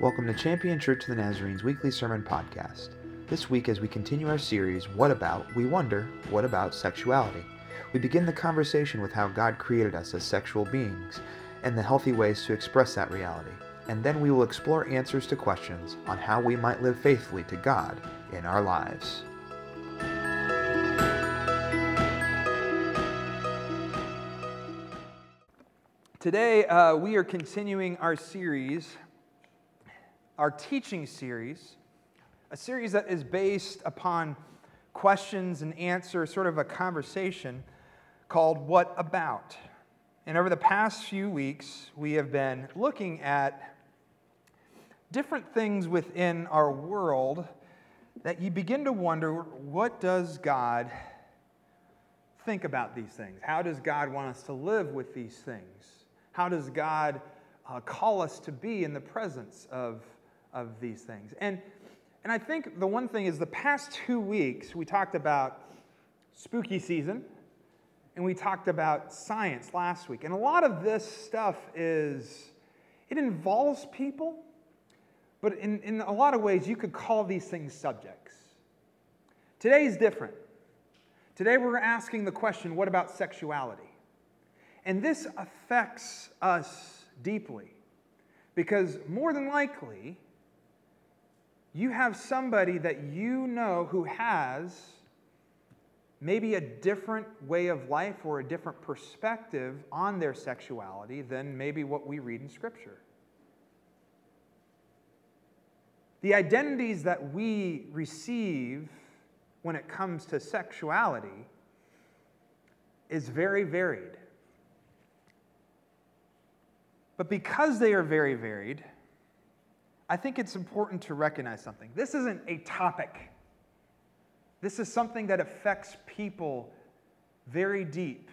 Welcome to Champion Church of the Nazarene's weekly sermon podcast. This week, as we continue our series, What About, we wonder, what about sexuality? We begin the conversation with how God created us as sexual beings and the healthy ways to express that reality. And then we will explore answers to questions on how we might live faithfully to God in our lives. Today, uh, we are continuing our series our teaching series, a series that is based upon questions and answers, sort of a conversation called What About? And over the past few weeks, we have been looking at different things within our world that you begin to wonder what does God think about these things? How does God want us to live with these things? How does God uh, call us to be in the presence of of these things. And, and I think the one thing is the past two weeks, we talked about spooky season and we talked about science last week. And a lot of this stuff is, it involves people, but in, in a lot of ways, you could call these things subjects. Today is different. Today, we're asking the question what about sexuality? And this affects us deeply because more than likely, you have somebody that you know who has maybe a different way of life or a different perspective on their sexuality than maybe what we read in Scripture. The identities that we receive when it comes to sexuality is very varied. But because they are very varied, I think it's important to recognize something. This isn't a topic, this is something that affects people very deep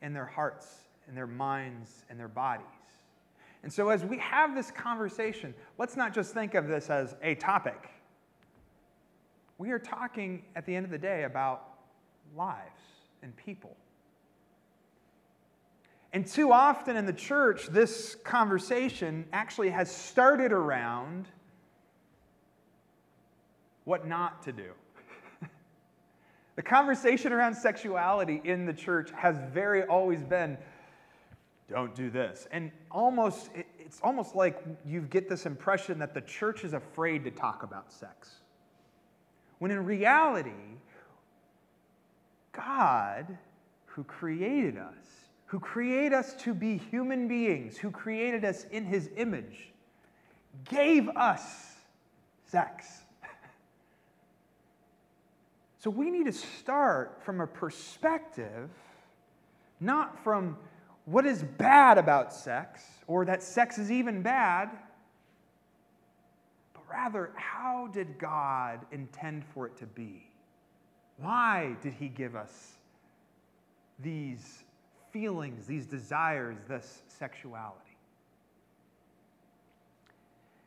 in their hearts, in their minds, in their bodies. And so, as we have this conversation, let's not just think of this as a topic. We are talking at the end of the day about lives and people. And too often in the church, this conversation actually has started around what not to do. the conversation around sexuality in the church has very always been don't do this. And almost, it's almost like you get this impression that the church is afraid to talk about sex. When in reality, God, who created us, who created us to be human beings, who created us in his image, gave us sex. So we need to start from a perspective, not from what is bad about sex or that sex is even bad, but rather, how did God intend for it to be? Why did he give us these feelings, these desires, this sexuality.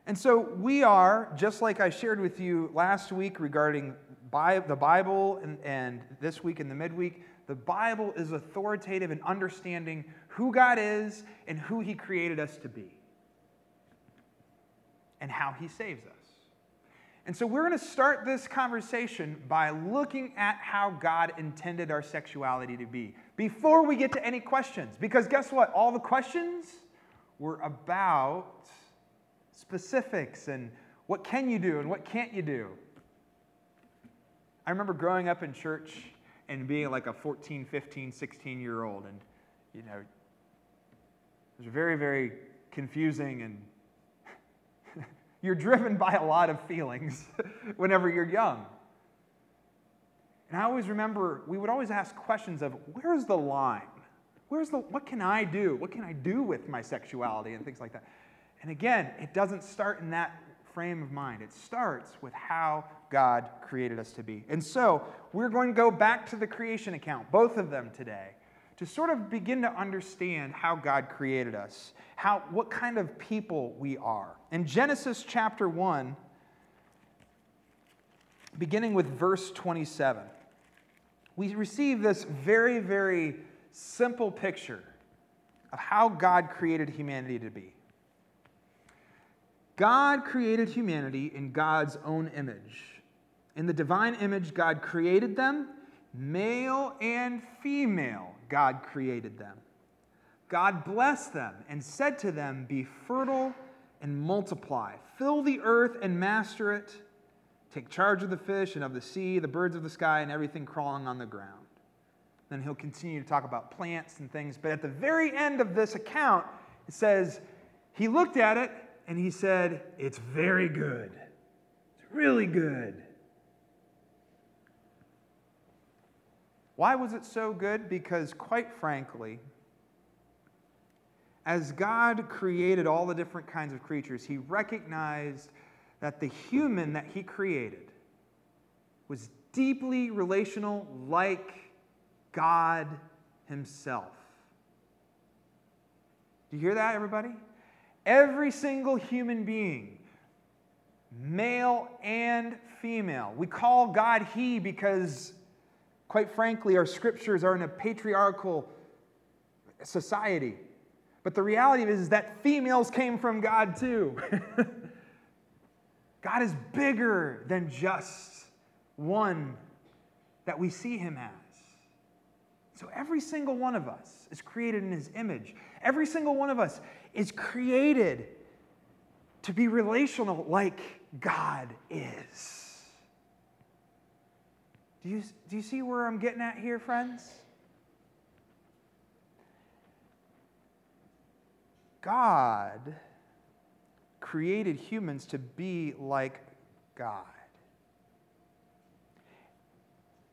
And so we are, just like I shared with you last week regarding the Bible and, and this week in the midweek, the Bible is authoritative in understanding who God is and who He created us to be and how He saves us. And so we're going to start this conversation by looking at how God intended our sexuality to be before we get to any questions. Because guess what? All the questions were about specifics and what can you do and what can't you do. I remember growing up in church and being like a 14, 15, 16 year old, and you know, it was very, very confusing and you're driven by a lot of feelings whenever you're young. And I always remember we would always ask questions of where's the line? Where's the what can I do? What can I do with my sexuality and things like that? And again, it doesn't start in that frame of mind. It starts with how God created us to be. And so, we're going to go back to the creation account, both of them today to sort of begin to understand how God created us, how, what kind of people we are. In Genesis chapter 1, beginning with verse 27, we receive this very, very simple picture of how God created humanity to be. God created humanity in God's own image. In the divine image, God created them, male and female, God created them. God blessed them and said to them, Be fertile and multiply, fill the earth and master it, take charge of the fish and of the sea, the birds of the sky, and everything crawling on the ground. Then he'll continue to talk about plants and things. But at the very end of this account, it says, He looked at it and he said, It's very good. It's really good. Why was it so good? Because, quite frankly, as God created all the different kinds of creatures, he recognized that the human that he created was deeply relational, like God himself. Do you hear that, everybody? Every single human being, male and female, we call God He because, quite frankly, our scriptures are in a patriarchal society. But the reality is, that females came from God too. God is bigger than just one that we see him as. So every single one of us is created in his image. Every single one of us is created to be relational like God is. Do you, do you see where I'm getting at here, friends? God created humans to be like God.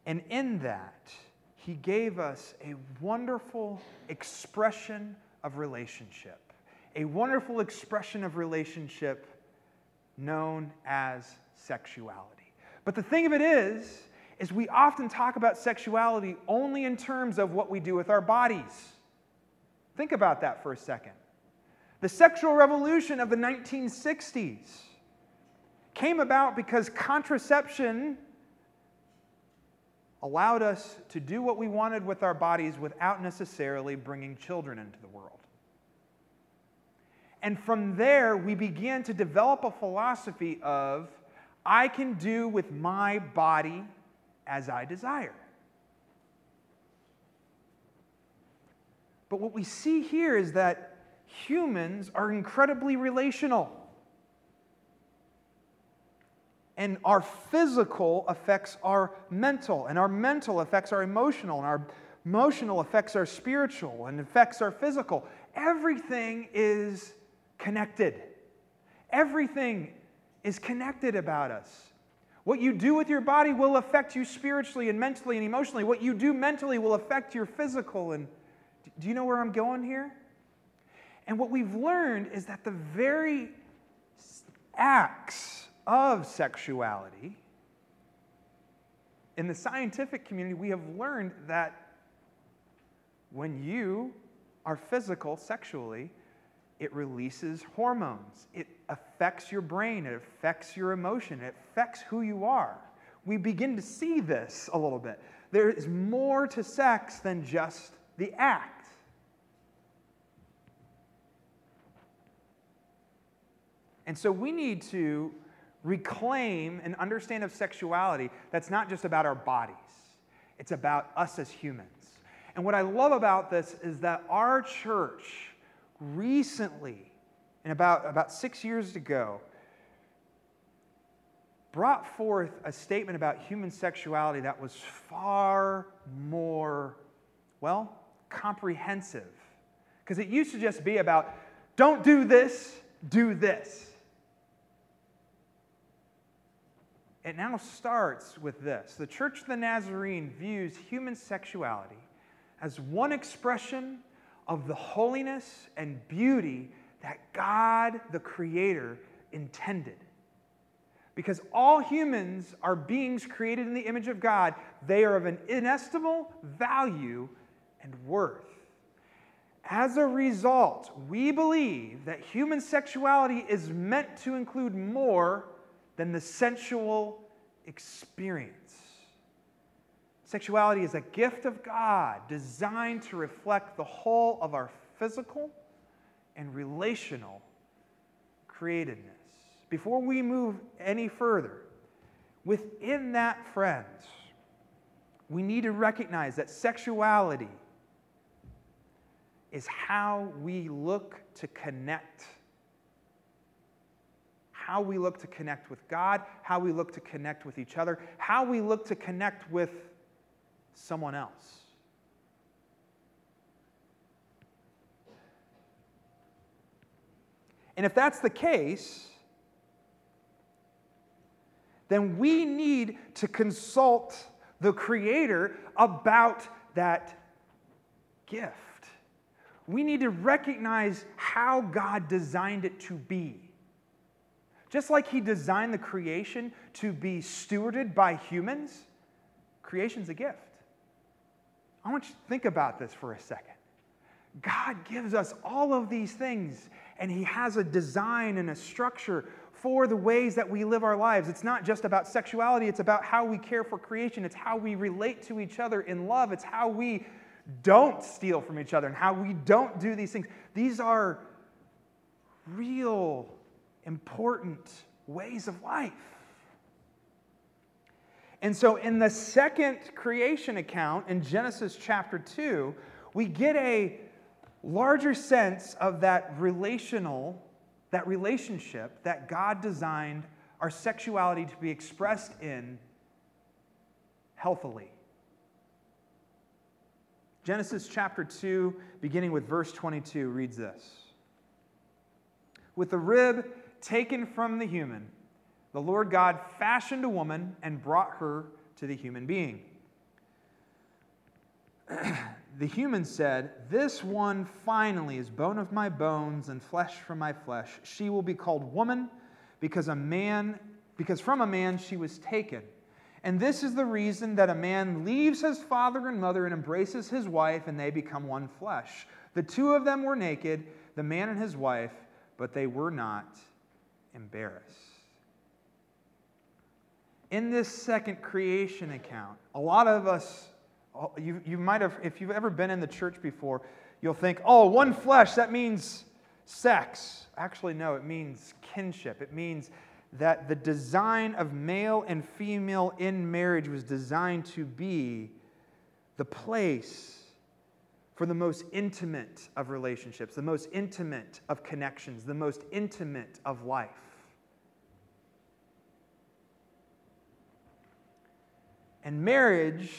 And in that, He gave us a wonderful expression of relationship, a wonderful expression of relationship known as sexuality. But the thing of it is, is we often talk about sexuality only in terms of what we do with our bodies. Think about that for a second. The sexual revolution of the 1960s came about because contraception allowed us to do what we wanted with our bodies without necessarily bringing children into the world. And from there, we began to develop a philosophy of I can do with my body as I desire. But what we see here is that humans are incredibly relational. And our physical affects our mental, and our mental affects our emotional, and our emotional affects our spiritual, and affects our physical. Everything is connected. Everything is connected about us. What you do with your body will affect you spiritually and mentally and emotionally. What you do mentally will affect your physical. And do you know where I'm going here? And what we've learned is that the very acts of sexuality, in the scientific community, we have learned that when you are physical sexually, it releases hormones. It affects your brain. It affects your emotion. It affects who you are. We begin to see this a little bit. There is more to sex than just the act. And so we need to reclaim an understand of sexuality that's not just about our bodies, it's about us as humans. And what I love about this is that our church recently, and about, about six years ago, brought forth a statement about human sexuality that was far more, well, comprehensive. Because it used to just be about don't do this, do this. It now starts with this The Church of the Nazarene views human sexuality as one expression of the holiness and beauty that God, the Creator, intended. Because all humans are beings created in the image of God, they are of an inestimable value and worth. As a result, we believe that human sexuality is meant to include more than the sensual experience. Sexuality is a gift of God designed to reflect the whole of our physical and relational createdness. before we move any further, within that, friends, we need to recognize that sexuality is how we look to connect. How we look to connect with God, how we look to connect with each other, how we look to connect with someone else. And if that's the case, then we need to consult the Creator about that gift. We need to recognize how God designed it to be. Just like He designed the creation to be stewarded by humans, creation's a gift. I want you to think about this for a second. God gives us all of these things, and He has a design and a structure for the ways that we live our lives. It's not just about sexuality, it's about how we care for creation, it's how we relate to each other in love, it's how we don't steal from each other and how we don't do these things. These are real, important ways of life. And so, in the second creation account in Genesis chapter 2, we get a larger sense of that relational, that relationship that God designed our sexuality to be expressed in healthily. Genesis chapter 2, beginning with verse 22, reads this With the rib taken from the human, the Lord God fashioned a woman and brought her to the human being. the human said, This one finally is bone of my bones and flesh from my flesh. She will be called woman because a man because from a man she was taken. And this is the reason that a man leaves his father and mother and embraces his wife, and they become one flesh. The two of them were naked, the man and his wife, but they were not embarrassed in this second creation account, a lot of us, you, you might have, if you've ever been in the church before, you'll think, oh, one flesh, that means sex. Actually, no, it means kinship. It means that the design of male and female in marriage was designed to be the place for the most intimate of relationships, the most intimate of connections, the most intimate of life. And marriage,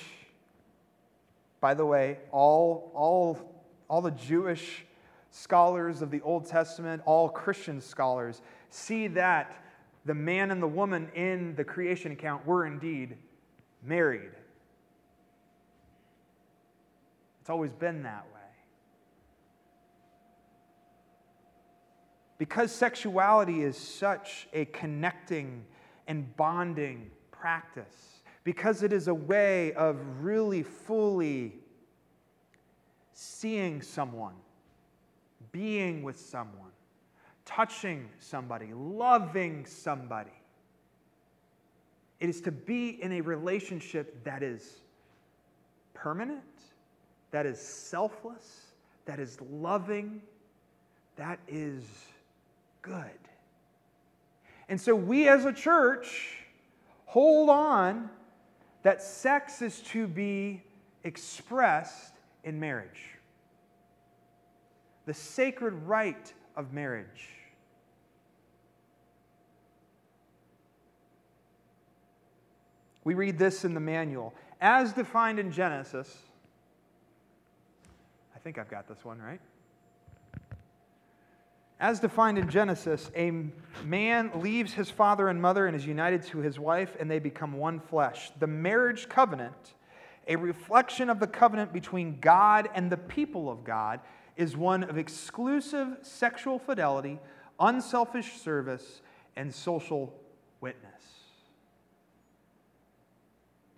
by the way, all, all, all the Jewish scholars of the Old Testament, all Christian scholars, see that the man and the woman in the creation account were indeed married. It's always been that way. Because sexuality is such a connecting and bonding practice, because it is a way of really fully seeing someone, being with someone, touching somebody, loving somebody. It is to be in a relationship that is permanent, that is selfless, that is loving, that is good. And so we as a church hold on that sex is to be expressed in marriage. The sacred rite of marriage. We read this in the manual. As defined in Genesis, think I've got this one right. As defined in Genesis, a man leaves his father and mother and is united to his wife, and they become one flesh. The marriage covenant, a reflection of the covenant between God and the people of God, is one of exclusive sexual fidelity, unselfish service, and social witness.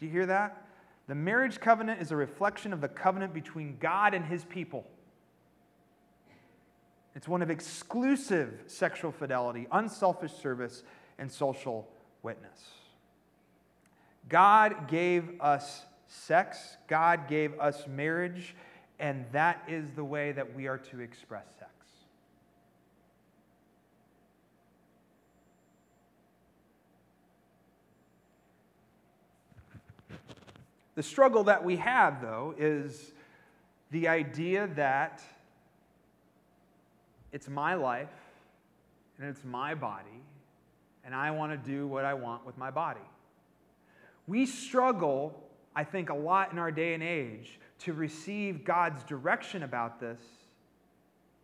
Do you hear that? The marriage covenant is a reflection of the covenant between God and his people. It's one of exclusive sexual fidelity, unselfish service, and social witness. God gave us sex, God gave us marriage, and that is the way that we are to express sex. The struggle that we have, though, is the idea that it's my life and it's my body, and I want to do what I want with my body. We struggle, I think, a lot in our day and age to receive God's direction about this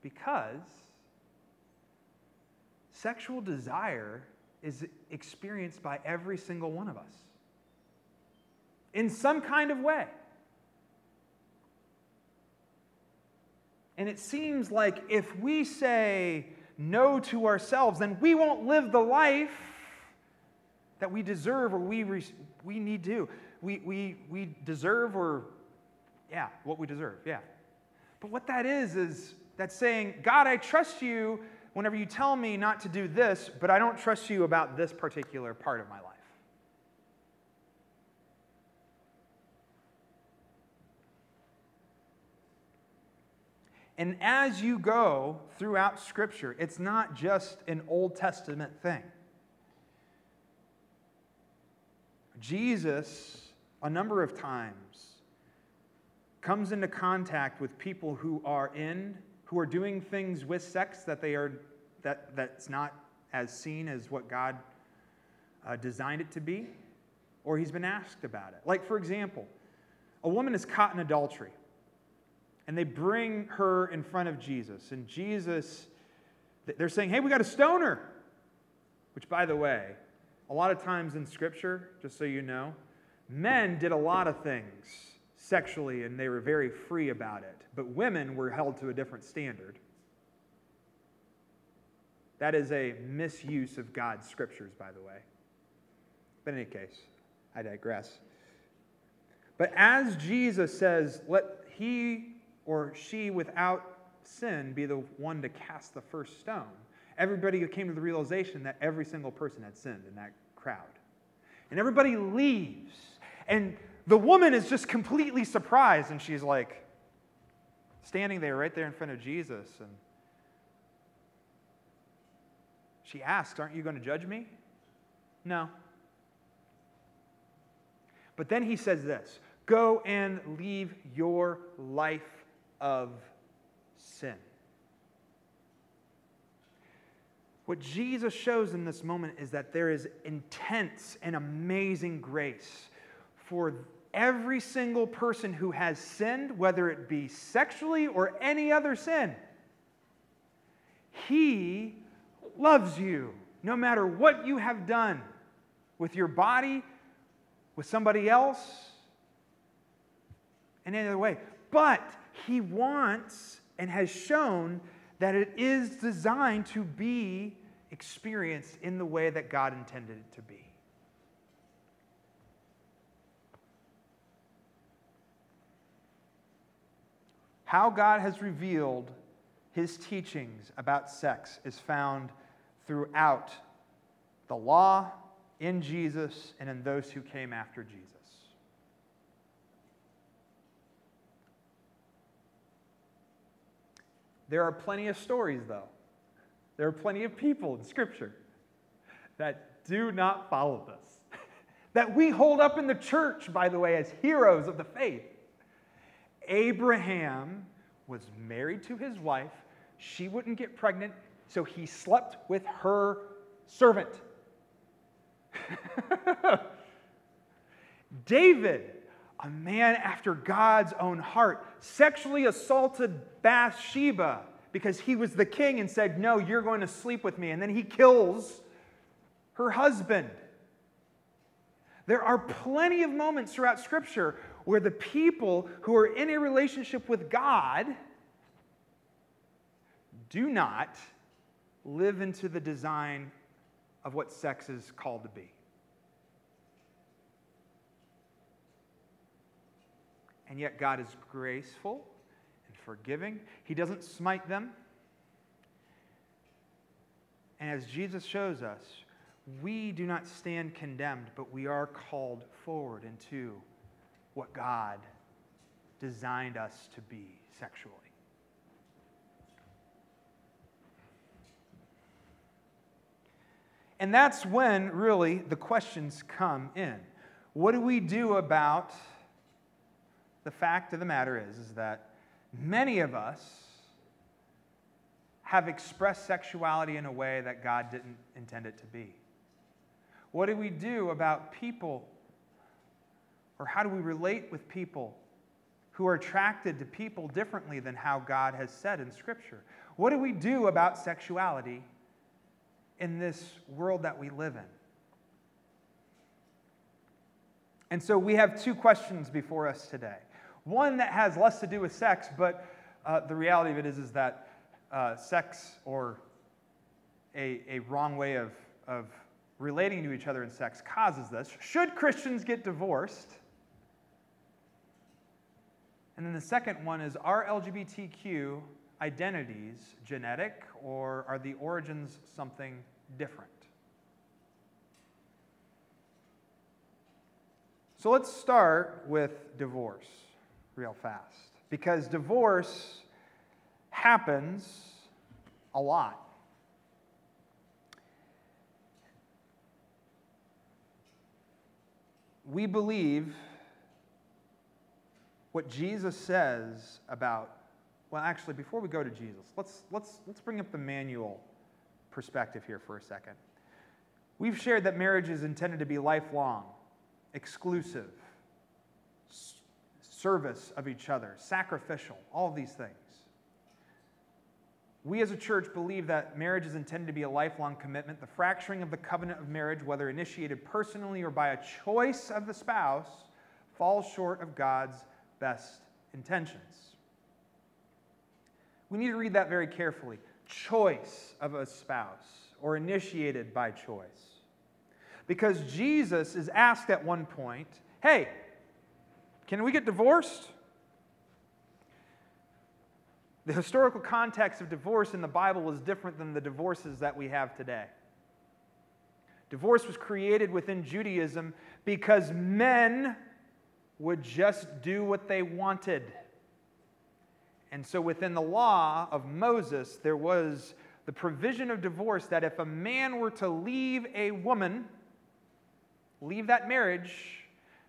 because sexual desire is experienced by every single one of us in some kind of way. And it seems like if we say no to ourselves, then we won't live the life that we deserve or we, we need to. We, we, we deserve or, yeah, what we deserve, yeah. But what that is, is that's saying, God, I trust you whenever you tell me not to do this, but I don't trust you about this particular part of my life. And as you go throughout Scripture, it's not just an Old Testament thing. Jesus, a number of times, comes into contact with people who are in, who are doing things with sex that they are, that, that's not as seen as what God uh, designed it to be, or he's been asked about it. Like, for example, a woman is caught in adultery and they bring her in front of Jesus. And Jesus, they're saying, hey, we got a stoner. Which, by the way, a lot of times in Scripture, just so you know, men did a lot of things sexually and they were very free about it. But women were held to a different standard. That is a misuse of God's scriptures, by the way. But in any case, I digress. But as Jesus says, let he or she without sin be the one to cast the first stone. Everybody came to the realization that every single person had sinned in that crowd. And everybody leaves. And the woman is just completely surprised, and she's like standing there right there in front of Jesus. And she asks, Aren't you going to judge me? No. But then he says this Go and leave your life of sin. What Jesus shows in this moment is that there is intense and amazing grace for every single person who has sinned, whether it be sexually or any other sin. He loves you no matter what you have done with your body, with somebody else, in any other way. But he wants and has shown that it is designed to be experienced in the way that God intended it to be. How God has revealed his teachings about sex is found throughout the law, in Jesus, and in those who came after Jesus. There are plenty of stories, though. There are plenty of people in Scripture that do not follow this, that we hold up in the church, by the way, as heroes of the faith. Abraham was married to his wife. She wouldn't get pregnant, so he slept with her servant. David a man after God's own heart, sexually assaulted Bathsheba because he was the king and said, No, you're going to sleep with me. And then he kills her husband. There are plenty of moments throughout Scripture where the people who are in a relationship with God do not live into the design of what sex is called to be. And yet, God is graceful and forgiving. He doesn't smite them. And as Jesus shows us, we do not stand condemned, but we are called forward into what God designed us to be sexually. And that's when really the questions come in. What do we do about the fact of the matter is, is that many of us have expressed sexuality in a way that God didn't intend it to be. What do we do about people, or how do we relate with people who are attracted to people differently than how God has said in Scripture? What do we do about sexuality in this world that we live in? And so we have two questions before us today. One that has less to do with sex, but uh, the reality of it is, is that uh, sex or a, a wrong way of, of relating to each other in sex causes this. Should Christians get divorced? And then the second one is Are LGBTQ identities genetic or are the origins something different? So let's start with divorce real fast because divorce happens a lot. We believe what Jesus says about, well, actually, before we go to Jesus, let's, let's, let's bring up the manual perspective here for a second. We've shared that marriage is intended to be lifelong, exclusive, service of each other, sacrificial, all these things. We as a church believe that marriage is intended to be a lifelong commitment. The fracturing of the covenant of marriage, whether initiated personally or by a choice of the spouse, falls short of God's best intentions. We need to read that very carefully. Choice of a spouse or initiated by choice. Because Jesus is asked at one point, hey, can we get divorced? The historical context of divorce in the Bible was different than the divorces that we have today. Divorce was created within Judaism because men would just do what they wanted. And so within the law of Moses, there was the provision of divorce that if a man were to leave a woman, leave that marriage,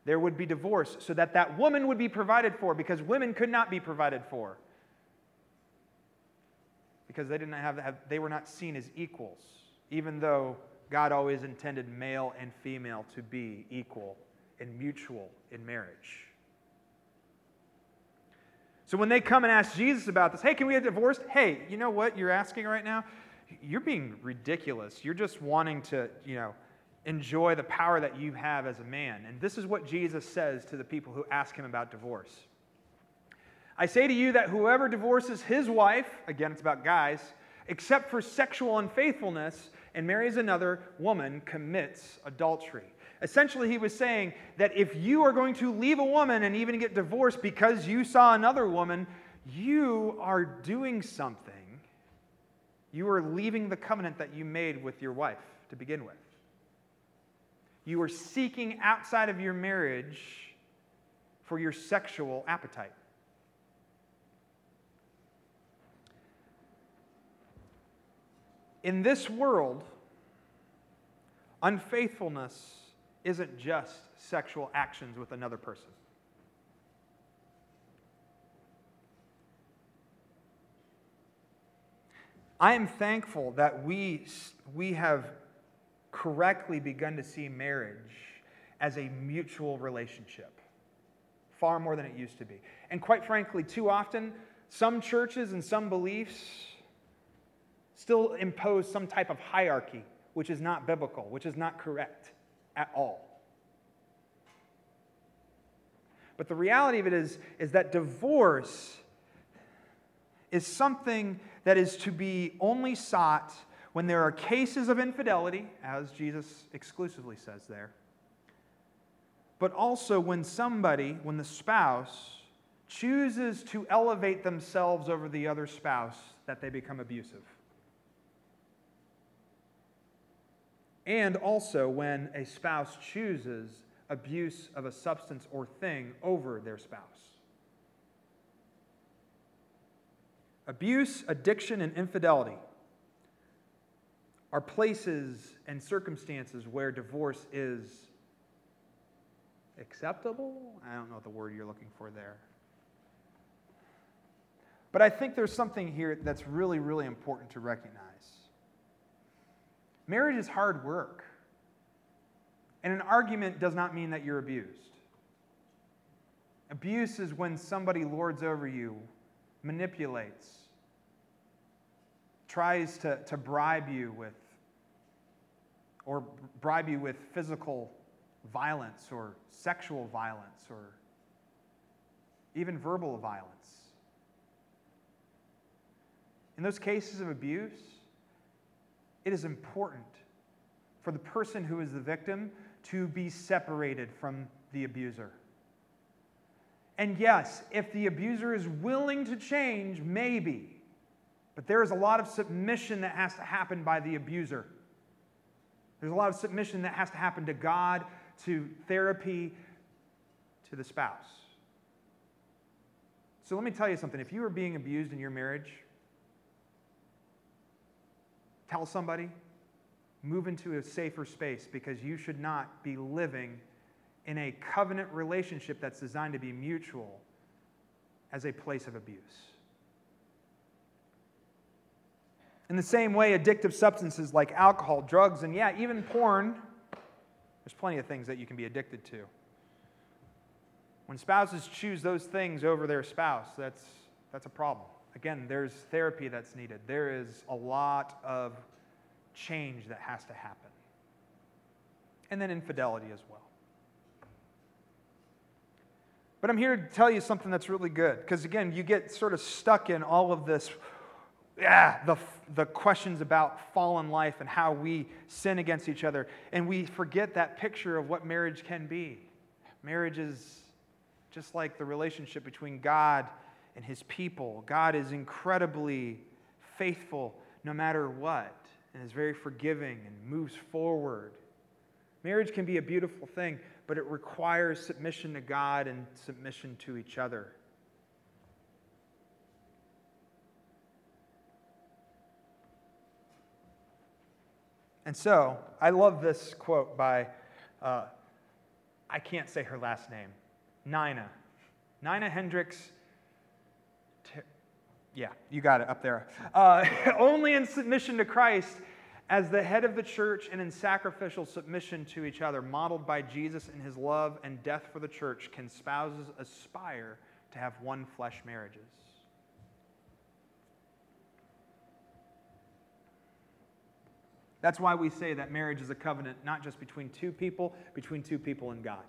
there would be divorce so that that woman would be provided for because women could not be provided for. Because they didn't have, have they were not seen as equals even though god always intended male and female to be equal and mutual in marriage. So when they come and ask jesus about this hey can we get divorced? Hey you know what you're asking right now? You're being ridiculous. You're just wanting to you know enjoy the power that you have as a man. And this is what Jesus says to the people who ask him about divorce. I say to you that whoever divorces his wife, again, it's about guys, except for sexual unfaithfulness, and marries another woman, commits adultery. Essentially, he was saying that if you are going to leave a woman and even get divorced because you saw another woman, you are doing something. You are leaving the covenant that you made with your wife to begin with. You are seeking outside of your marriage for your sexual appetite. In this world, unfaithfulness isn't just sexual actions with another person. I am thankful that we, we have correctly begun to see marriage as a mutual relationship, far more than it used to be. And quite frankly, too often, some churches and some beliefs still impose some type of hierarchy, which is not biblical, which is not correct at all. But the reality of it is, is that divorce is something that is to be only sought when there are cases of infidelity, as Jesus exclusively says there, but also when somebody, when the spouse, chooses to elevate themselves over the other spouse, that they become abusive. And also when a spouse chooses abuse of a substance or thing over their spouse. Abuse, addiction, and infidelity are places and circumstances where divorce is acceptable. I don't know the word you're looking for there. But I think there's something here that's really, really important to recognize. Marriage is hard work. And an argument does not mean that you're abused. Abuse is when somebody lords over you, manipulates, tries to, to bribe you with, or bribe you with physical violence or sexual violence or even verbal violence. In those cases of abuse, it is important for the person who is the victim to be separated from the abuser. And yes, if the abuser is willing to change, maybe. But there is a lot of submission that has to happen by the abuser. There's a lot of submission that has to happen to God, to therapy, to the spouse. So let me tell you something. If you are being abused in your marriage, tell somebody, move into a safer space because you should not be living in a covenant relationship that's designed to be mutual as a place of abuse. In the same way, addictive substances like alcohol, drugs, and yeah, even porn, there's plenty of things that you can be addicted to. When spouses choose those things over their spouse, that's, that's a problem. Again, there's therapy that's needed. There is a lot of change that has to happen. And then infidelity as well. But I'm here to tell you something that's really good. Because again, you get sort of stuck in all of this, yeah, the, the questions about fallen life and how we sin against each other. And we forget that picture of what marriage can be. Marriage is just like the relationship between God and his people. God is incredibly faithful no matter what and is very forgiving and moves forward. Marriage can be a beautiful thing, but it requires submission to God and submission to each other. And so, I love this quote by, uh, I can't say her last name, Nina. Nina Hendricks. Yeah, you got it up there. Uh, only in submission to Christ as the head of the church and in sacrificial submission to each other, modeled by Jesus in his love and death for the church, can spouses aspire to have one flesh marriages. That's why we say that marriage is a covenant not just between two people, between two people and God.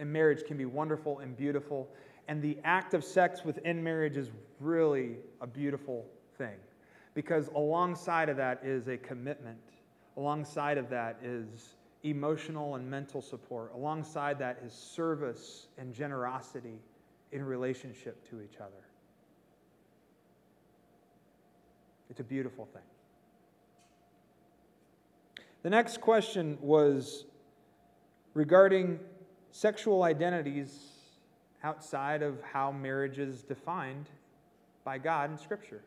And marriage can be wonderful and beautiful and the act of sex within marriage is really a beautiful thing because alongside of that is a commitment. Alongside of that is emotional and mental support. Alongside that is service and generosity in relationship to each other. It's a beautiful thing. The next question was regarding sexual identities outside of how marriage is defined by God in Scripture.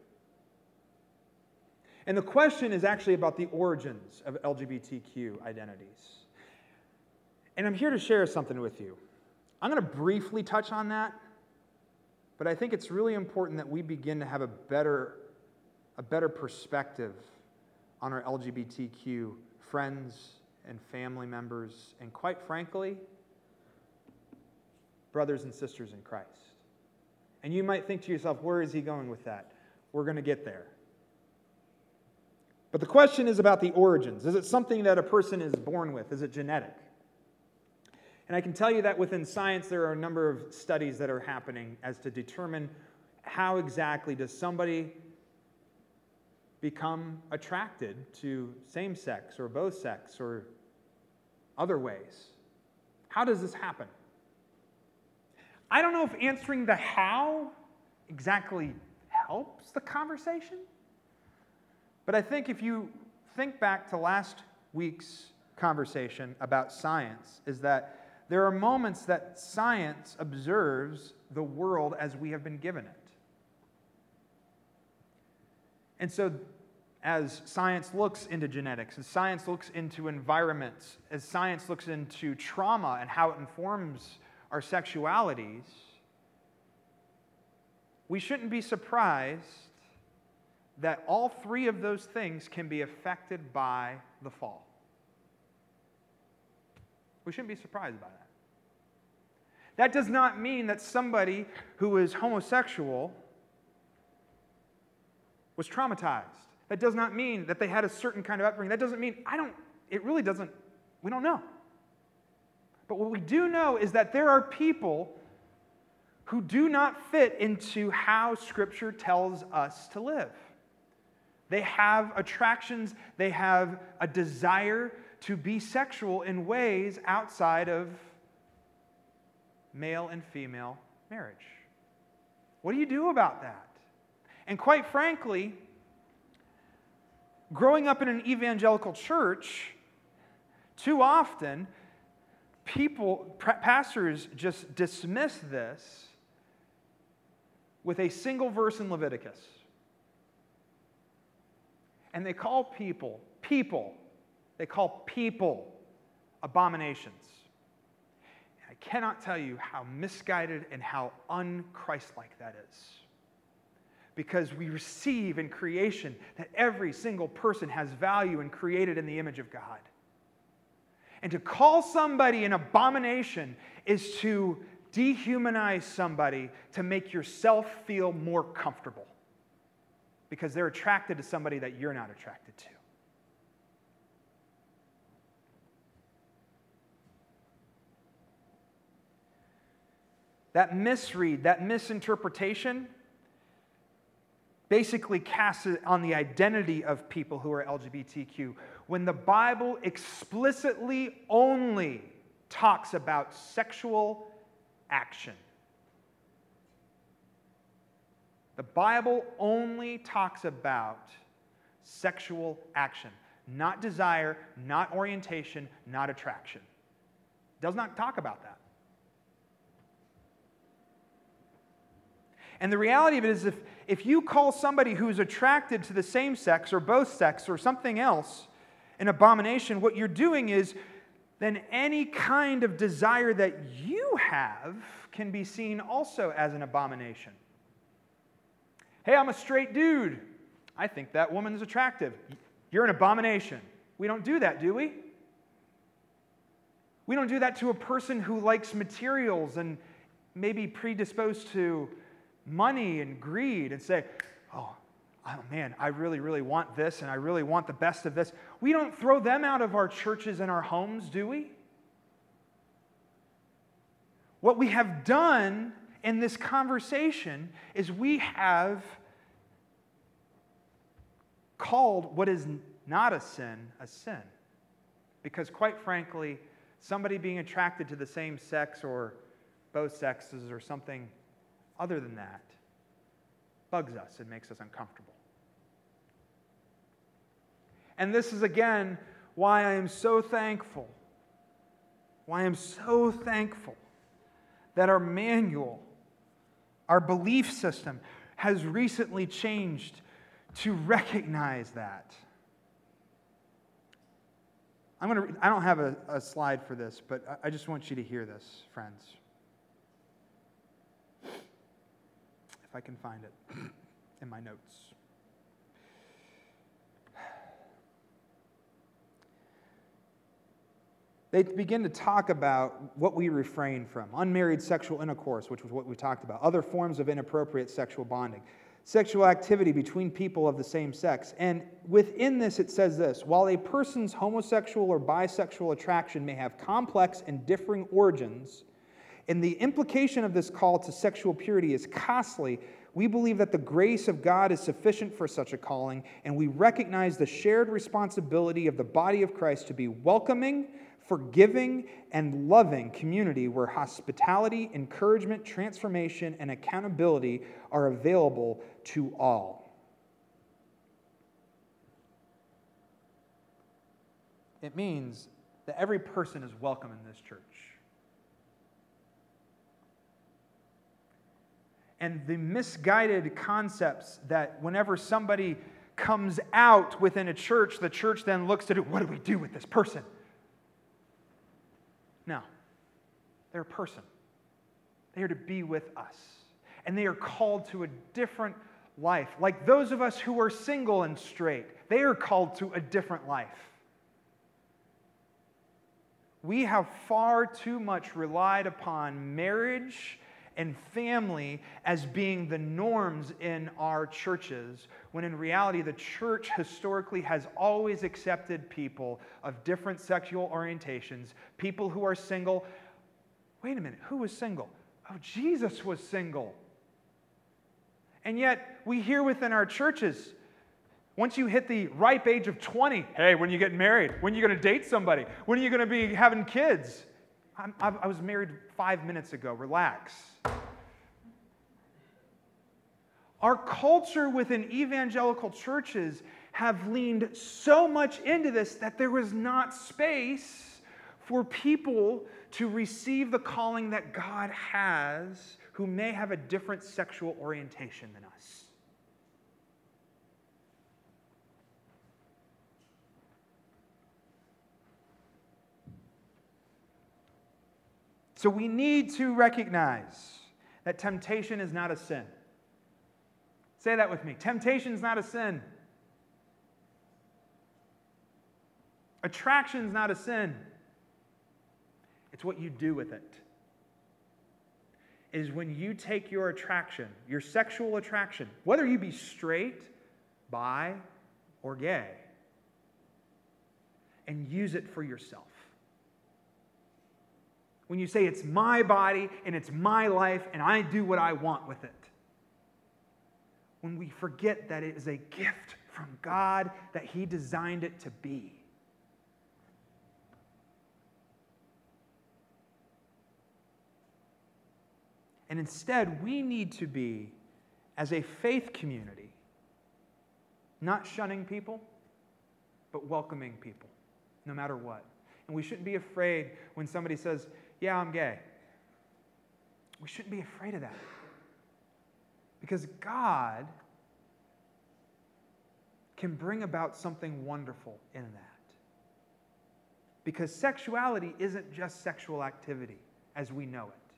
And the question is actually about the origins of LGBTQ identities. And I'm here to share something with you. I'm going to briefly touch on that, but I think it's really important that we begin to have a better, a better perspective on our LGBTQ friends and family members, and quite frankly, brothers and sisters in Christ. And you might think to yourself, where is he going with that? We're going to get there. But the question is about the origins. Is it something that a person is born with? Is it genetic? And I can tell you that within science, there are a number of studies that are happening as to determine how exactly does somebody become attracted to same sex or both sex or other ways. How does this happen? I don't know if answering the how exactly helps the conversation, but I think if you think back to last week's conversation about science, is that there are moments that science observes the world as we have been given it. And so, as science looks into genetics, as science looks into environments, as science looks into trauma and how it informs our sexualities, we shouldn't be surprised that all three of those things can be affected by the fall. We shouldn't be surprised by that. That does not mean that somebody who is homosexual was traumatized. That does not mean that they had a certain kind of upbringing. That doesn't mean, I don't, it really doesn't, we don't know. But what we do know is that there are people who do not fit into how Scripture tells us to live. They have attractions, they have a desire to be sexual in ways outside of male and female marriage. What do you do about that? And quite frankly, growing up in an evangelical church, too often, people, pastors just dismiss this with a single verse in Leviticus. And they call people, people, they call people abominations. And I cannot tell you how misguided and how unchristlike that is. Because we receive in creation that every single person has value and created in the image of God. And to call somebody an abomination is to dehumanize somebody to make yourself feel more comfortable because they're attracted to somebody that you're not attracted to. That misread, that misinterpretation, basically casts it on the identity of people who are LGBTQ. When the Bible explicitly only talks about sexual action. The Bible only talks about sexual action, not desire, not orientation, not attraction. Does not talk about that. And the reality of it is if, if you call somebody who's attracted to the same sex or both sex or something else an abomination, what you're doing is then any kind of desire that you have can be seen also as an abomination. Hey, I'm a straight dude. I think that woman is attractive. You're an abomination. We don't do that, do we? We don't do that to a person who likes materials and maybe predisposed to money and greed and say, oh, oh man, I really, really want this and I really want the best of this. We don't throw them out of our churches and our homes, do we? What we have done in this conversation is we have called what is not a sin a sin. Because, quite frankly, somebody being attracted to the same sex or both sexes or something other than that bugs us and makes us uncomfortable. And this is again why I am so thankful, why I am so thankful that our manual, our belief system, has recently changed to recognize that. I'm gonna, I don't have a, a slide for this, but I just want you to hear this, friends. I can find it in my notes. they begin to talk about what we refrain from unmarried sexual intercourse, which was what we talked about, other forms of inappropriate sexual bonding, sexual activity between people of the same sex. And within this, it says this while a person's homosexual or bisexual attraction may have complex and differing origins, and the implication of this call to sexual purity is costly, we believe that the grace of God is sufficient for such a calling, and we recognize the shared responsibility of the body of Christ to be welcoming forgiving, and loving community where hospitality, encouragement, transformation, and accountability are available to all. It means that every person is welcome in this church. And the misguided concepts that whenever somebody comes out within a church, the church then looks to do what do we do with this person? No, they're a person. They are to be with us. And they are called to a different life. Like those of us who are single and straight, they are called to a different life. We have far too much relied upon marriage and family as being the norms in our churches, when in reality, the church historically has always accepted people of different sexual orientations, people who are single. Wait a minute, who was single? Oh, Jesus was single. And yet, we hear within our churches, once you hit the ripe age of 20, hey, when are you getting married? When are you going to date somebody? When are you going to be having kids? I'm, i was married five minutes ago. Relax. Our culture within evangelical churches have leaned so much into this that there was not space for people to receive the calling that God has who may have a different sexual orientation than us. So we need to recognize that temptation is not a sin. Say that with me. Temptation is not a sin. Attraction is not a sin. It's what you do with it. It is when you take your attraction, your sexual attraction, whether you be straight, bi, or gay, and use it for yourself. When you say it's my body and it's my life and I do what I want with it. When we forget that it is a gift from God that He designed it to be. And instead, we need to be, as a faith community, not shunning people, but welcoming people, no matter what. And we shouldn't be afraid when somebody says, yeah, I'm gay. We shouldn't be afraid of that. Because God can bring about something wonderful in that. Because sexuality isn't just sexual activity as we know it,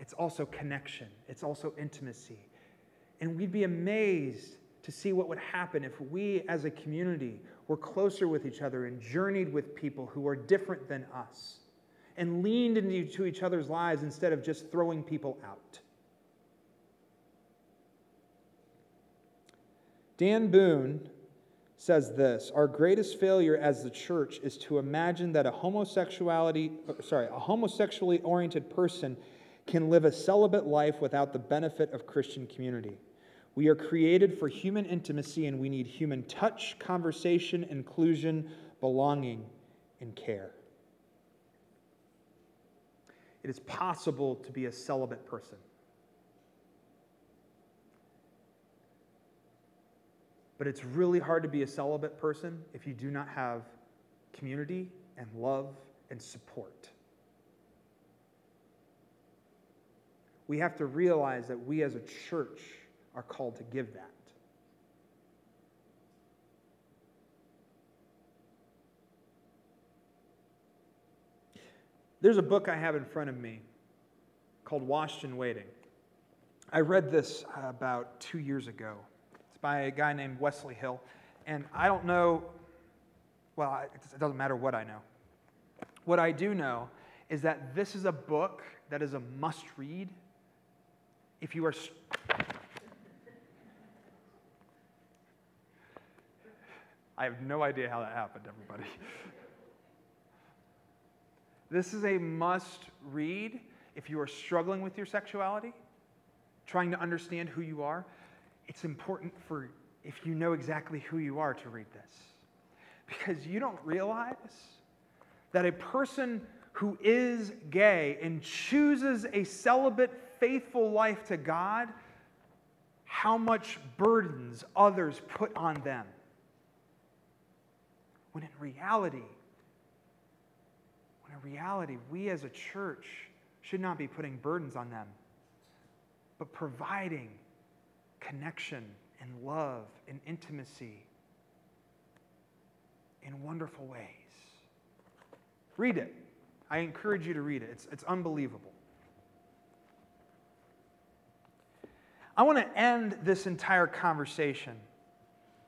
it's also connection, it's also intimacy. And we'd be amazed to see what would happen if we as a community were closer with each other and journeyed with people who are different than us and leaned into each other's lives instead of just throwing people out. Dan Boone says this Our greatest failure as the church is to imagine that a homosexuality, sorry, a homosexually oriented person can live a celibate life without the benefit of Christian community. We are created for human intimacy and we need human touch, conversation, inclusion, belonging, and care. It is possible to be a celibate person. But it's really hard to be a celibate person if you do not have community and love and support. We have to realize that we as a church are called to give that. There's a book I have in front of me called Washed and Waiting. I read this uh, about two years ago. It's by a guy named Wesley Hill. And I don't know, well, it doesn't matter what I know. What I do know is that this is a book that is a must read if you are. I have no idea how that happened, everybody. This is a must read if you are struggling with your sexuality, trying to understand who you are. It's important for if you know exactly who you are to read this. Because you don't realize that a person who is gay and chooses a celibate, faithful life to God, how much burdens others put on them. When in reality, reality, we as a church should not be putting burdens on them, but providing connection and love, and intimacy, in wonderful ways. Read it. I encourage you to read it. It's, it's unbelievable. I want to end this entire conversation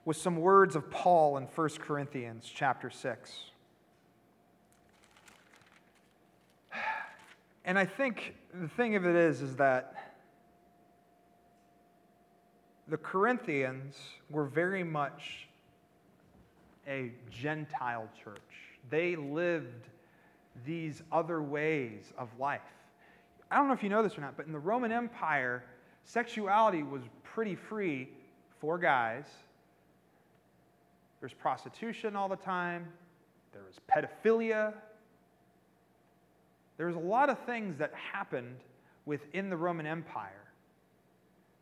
with some words of Paul in 1 Corinthians chapter 6. And I think the thing of it is is that the Corinthians were very much a Gentile church. They lived these other ways of life. I don't know if you know this or not, but in the Roman Empire, sexuality was pretty free for guys. There's prostitution all the time, there was pedophilia. There was a lot of things that happened within the Roman Empire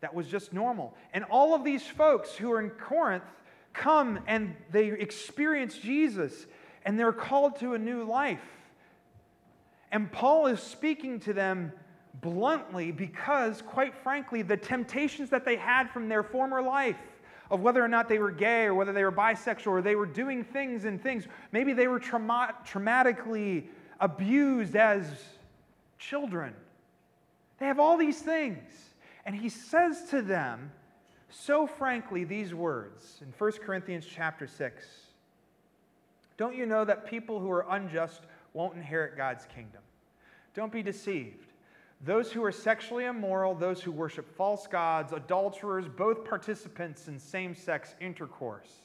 that was just normal. And all of these folks who are in Corinth come and they experience Jesus and they're called to a new life. And Paul is speaking to them bluntly because, quite frankly, the temptations that they had from their former life of whether or not they were gay or whether they were bisexual or they were doing things and things, maybe they were trauma- traumatically abused as children. They have all these things. And he says to them, so frankly, these words in 1 Corinthians chapter 6 Don't you know that people who are unjust won't inherit God's kingdom? Don't be deceived. Those who are sexually immoral, those who worship false gods, adulterers, both participants in same sex intercourse,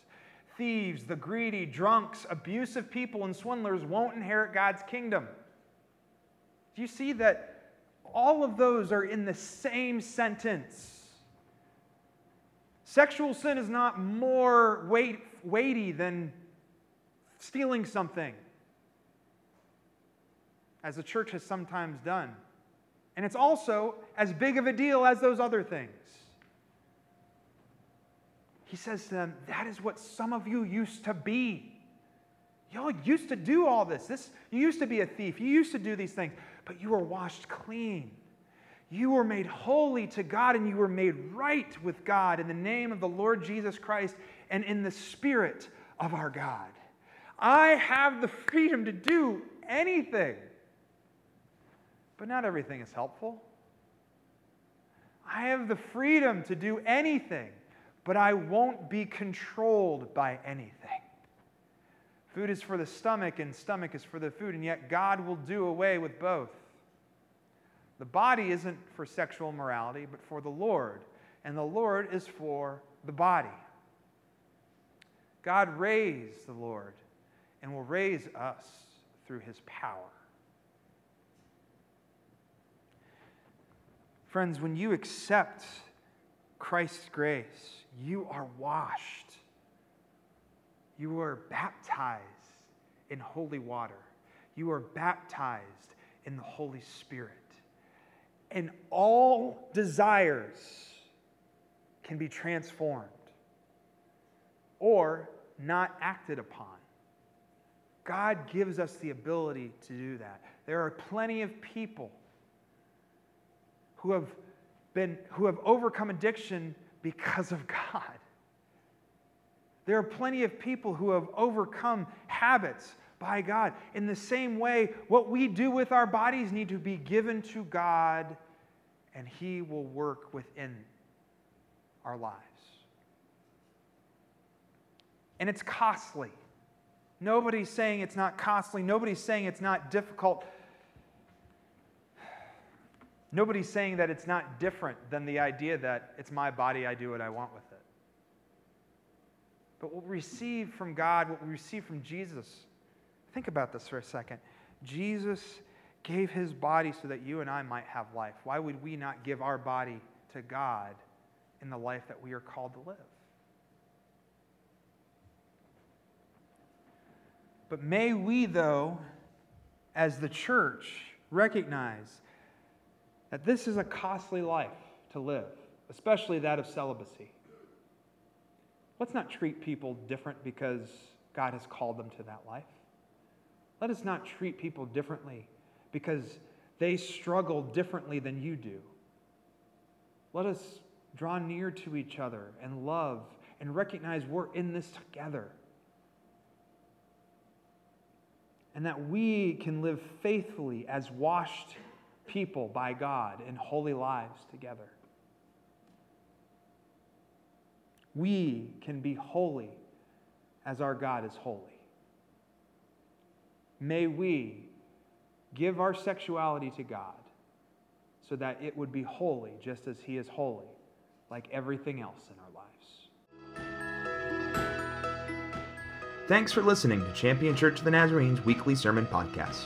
thieves, the greedy, drunks, abusive people, and swindlers won't inherit God's kingdom. Do you see that all of those are in the same sentence? Sexual sin is not more weight, weighty than stealing something, as the church has sometimes done. And it's also as big of a deal as those other things. He says to them, That is what some of you used to be. Y'all used to do all this. this. You used to be a thief. You used to do these things, but you were washed clean. You were made holy to God and you were made right with God in the name of the Lord Jesus Christ and in the Spirit of our God. I have the freedom to do anything. But not everything is helpful. I have the freedom to do anything, but I won't be controlled by anything. Food is for the stomach, and stomach is for the food, and yet God will do away with both. The body isn't for sexual morality, but for the Lord, and the Lord is for the body. God raised the Lord and will raise us through his power. Friends, when you accept Christ's grace, you are washed. You are baptized in holy water. You are baptized in the Holy Spirit. And all desires can be transformed or not acted upon. God gives us the ability to do that. There are plenty of people who have been who have overcome addiction because of God. There are plenty of people who have overcome habits by God. In the same way, what we do with our bodies need to be given to God and he will work within our lives. And it's costly. Nobody's saying it's not costly. Nobody's saying it's not difficult. Nobody's saying that it's not different than the idea that it's my body, I do what I want with it. But what we receive from God, what we receive from Jesus, think about this for a second. Jesus gave his body so that you and I might have life. Why would we not give our body to God in the life that we are called to live? But may we, though, as the church, recognize that this is a costly life to live, especially that of celibacy. Let's not treat people different because God has called them to that life. Let us not treat people differently because they struggle differently than you do. Let us draw near to each other and love and recognize we're in this together. And that we can live faithfully as washed people by God in holy lives together. We can be holy as our God is holy. May we give our sexuality to God so that it would be holy just as He is holy, like everything else in our lives. Thanks for listening to Champion Church of the Nazarene's weekly sermon podcast.